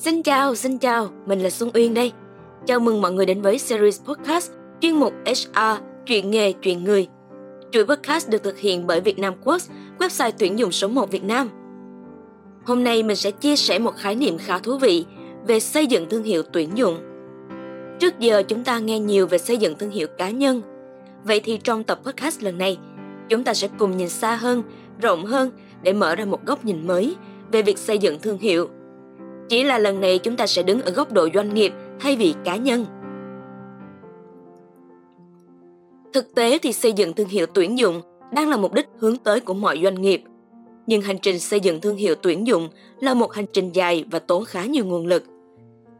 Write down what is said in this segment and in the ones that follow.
Xin chào, xin chào, mình là Xuân Uyên đây. Chào mừng mọi người đến với series podcast chuyên mục HR, chuyện nghề, chuyện người. Chuỗi podcast được thực hiện bởi Vietnam Quốc, website tuyển dụng số 1 Việt Nam. Hôm nay mình sẽ chia sẻ một khái niệm khá thú vị về xây dựng thương hiệu tuyển dụng. Trước giờ chúng ta nghe nhiều về xây dựng thương hiệu cá nhân. Vậy thì trong tập podcast lần này, chúng ta sẽ cùng nhìn xa hơn, rộng hơn để mở ra một góc nhìn mới về việc xây dựng thương hiệu. Chỉ là lần này chúng ta sẽ đứng ở góc độ doanh nghiệp thay vì cá nhân. Thực tế thì xây dựng thương hiệu tuyển dụng đang là mục đích hướng tới của mọi doanh nghiệp. Nhưng hành trình xây dựng thương hiệu tuyển dụng là một hành trình dài và tốn khá nhiều nguồn lực.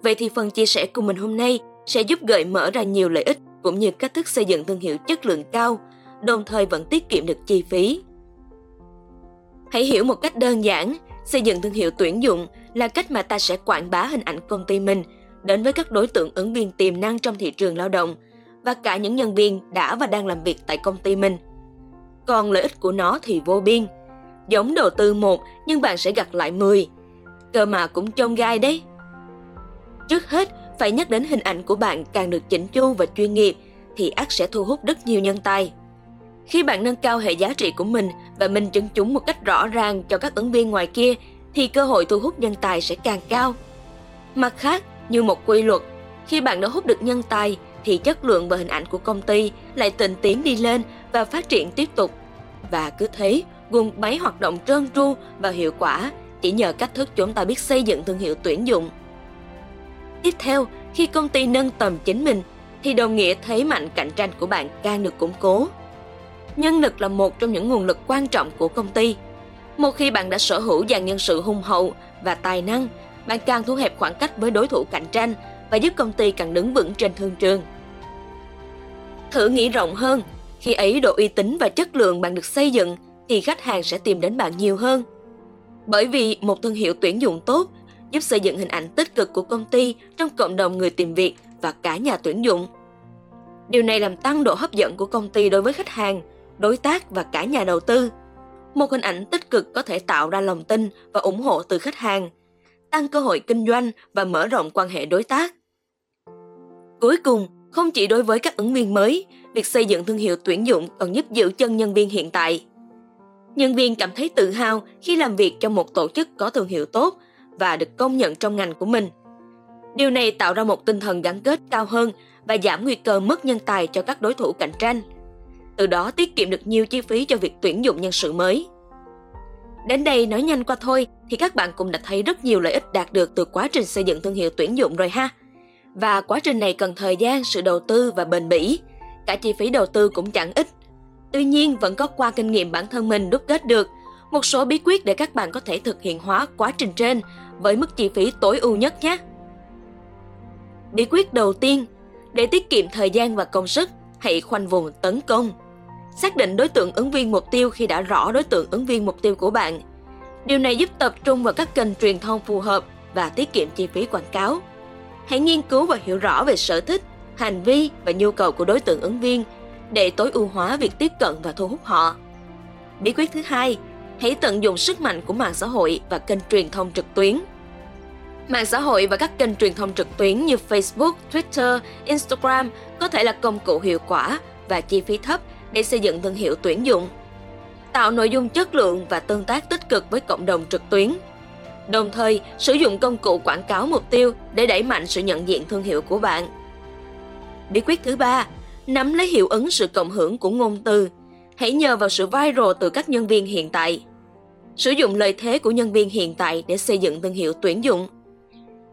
Vậy thì phần chia sẻ của mình hôm nay sẽ giúp gợi mở ra nhiều lợi ích cũng như cách thức xây dựng thương hiệu chất lượng cao, đồng thời vẫn tiết kiệm được chi phí. Hãy hiểu một cách đơn giản, xây dựng thương hiệu tuyển dụng là cách mà ta sẽ quảng bá hình ảnh công ty mình đến với các đối tượng ứng viên tiềm năng trong thị trường lao động và cả những nhân viên đã và đang làm việc tại công ty mình. Còn lợi ích của nó thì vô biên. Giống đầu tư một nhưng bạn sẽ gặt lại 10. Cơ mà cũng trông gai đấy. Trước hết, phải nhắc đến hình ảnh của bạn càng được chỉnh chu và chuyên nghiệp thì ắt sẽ thu hút rất nhiều nhân tài. Khi bạn nâng cao hệ giá trị của mình và minh chứng chúng một cách rõ ràng cho các ứng viên ngoài kia thì cơ hội thu hút nhân tài sẽ càng cao. Mặt khác, như một quy luật, khi bạn đã hút được nhân tài thì chất lượng và hình ảnh của công ty lại tình tiến đi lên và phát triển tiếp tục. Và cứ thế, guồng máy hoạt động trơn tru và hiệu quả chỉ nhờ cách thức chúng ta biết xây dựng thương hiệu tuyển dụng. Tiếp theo, khi công ty nâng tầm chính mình thì đồng nghĩa thế mạnh cạnh tranh của bạn càng được củng cố. Nhân lực là một trong những nguồn lực quan trọng của công ty. Một khi bạn đã sở hữu dàn nhân sự hùng hậu và tài năng, bạn càng thu hẹp khoảng cách với đối thủ cạnh tranh và giúp công ty càng đứng vững trên thương trường. Thử nghĩ rộng hơn, khi ấy độ uy tín và chất lượng bạn được xây dựng thì khách hàng sẽ tìm đến bạn nhiều hơn. Bởi vì một thương hiệu tuyển dụng tốt giúp xây dựng hình ảnh tích cực của công ty trong cộng đồng người tìm việc và cả nhà tuyển dụng. Điều này làm tăng độ hấp dẫn của công ty đối với khách hàng, đối tác và cả nhà đầu tư. Một hình ảnh tích cực có thể tạo ra lòng tin và ủng hộ từ khách hàng, tăng cơ hội kinh doanh và mở rộng quan hệ đối tác. Cuối cùng, không chỉ đối với các ứng viên mới, việc xây dựng thương hiệu tuyển dụng còn giúp giữ chân nhân viên hiện tại. Nhân viên cảm thấy tự hào khi làm việc trong một tổ chức có thương hiệu tốt và được công nhận trong ngành của mình. Điều này tạo ra một tinh thần gắn kết cao hơn và giảm nguy cơ mất nhân tài cho các đối thủ cạnh tranh. Từ đó tiết kiệm được nhiều chi phí cho việc tuyển dụng nhân sự mới. Đến đây nói nhanh qua thôi thì các bạn cũng đã thấy rất nhiều lợi ích đạt được từ quá trình xây dựng thương hiệu tuyển dụng rồi ha. Và quá trình này cần thời gian, sự đầu tư và bền bỉ. Cả chi phí đầu tư cũng chẳng ít. Tuy nhiên vẫn có qua kinh nghiệm bản thân mình đúc kết được một số bí quyết để các bạn có thể thực hiện hóa quá trình trên với mức chi phí tối ưu nhất nhé. Bí quyết đầu tiên, để tiết kiệm thời gian và công sức, hãy khoanh vùng tấn công. Xác định đối tượng ứng viên mục tiêu khi đã rõ đối tượng ứng viên mục tiêu của bạn. Điều này giúp tập trung vào các kênh truyền thông phù hợp và tiết kiệm chi phí quảng cáo. Hãy nghiên cứu và hiểu rõ về sở thích, hành vi và nhu cầu của đối tượng ứng viên để tối ưu hóa việc tiếp cận và thu hút họ. Bí quyết thứ hai, hãy tận dụng sức mạnh của mạng xã hội và kênh truyền thông trực tuyến. Mạng xã hội và các kênh truyền thông trực tuyến như Facebook, Twitter, Instagram có thể là công cụ hiệu quả và chi phí thấp để xây dựng thương hiệu tuyển dụng. Tạo nội dung chất lượng và tương tác tích cực với cộng đồng trực tuyến. Đồng thời, sử dụng công cụ quảng cáo mục tiêu để đẩy mạnh sự nhận diện thương hiệu của bạn. Bí quyết thứ ba, nắm lấy hiệu ứng sự cộng hưởng của ngôn từ. Hãy nhờ vào sự viral từ các nhân viên hiện tại. Sử dụng lợi thế của nhân viên hiện tại để xây dựng thương hiệu tuyển dụng –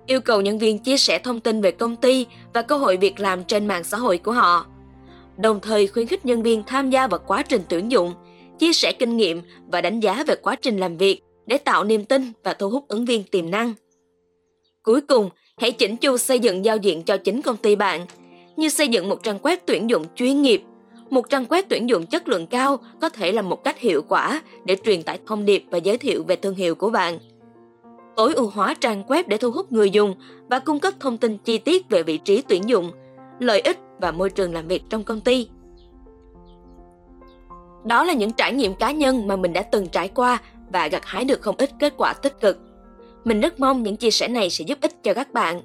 yêu cầu nhân viên chia sẻ thông tin về công ty và cơ hội việc làm trên mạng xã hội của họ. Đồng thời khuyến khích nhân viên tham gia vào quá trình tuyển dụng, chia sẻ kinh nghiệm và đánh giá về quá trình làm việc để tạo niềm tin và thu hút ứng viên tiềm năng. Cuối cùng, hãy chỉnh chu xây dựng giao diện cho chính công ty bạn, như xây dựng một trang web tuyển dụng chuyên nghiệp. Một trang web tuyển dụng chất lượng cao có thể là một cách hiệu quả để truyền tải thông điệp và giới thiệu về thương hiệu của bạn tối ưu hóa trang web để thu hút người dùng và cung cấp thông tin chi tiết về vị trí tuyển dụng, lợi ích và môi trường làm việc trong công ty. Đó là những trải nghiệm cá nhân mà mình đã từng trải qua và gặt hái được không ít kết quả tích cực. Mình rất mong những chia sẻ này sẽ giúp ích cho các bạn.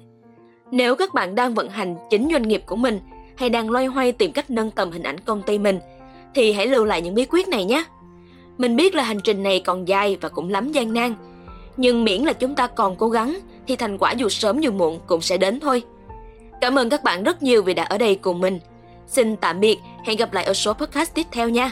Nếu các bạn đang vận hành chính doanh nghiệp của mình hay đang loay hoay tìm cách nâng tầm hình ảnh công ty mình, thì hãy lưu lại những bí quyết này nhé. Mình biết là hành trình này còn dài và cũng lắm gian nan, nhưng miễn là chúng ta còn cố gắng thì thành quả dù sớm dù muộn cũng sẽ đến thôi. Cảm ơn các bạn rất nhiều vì đã ở đây cùng mình. Xin tạm biệt, hẹn gặp lại ở số podcast tiếp theo nha.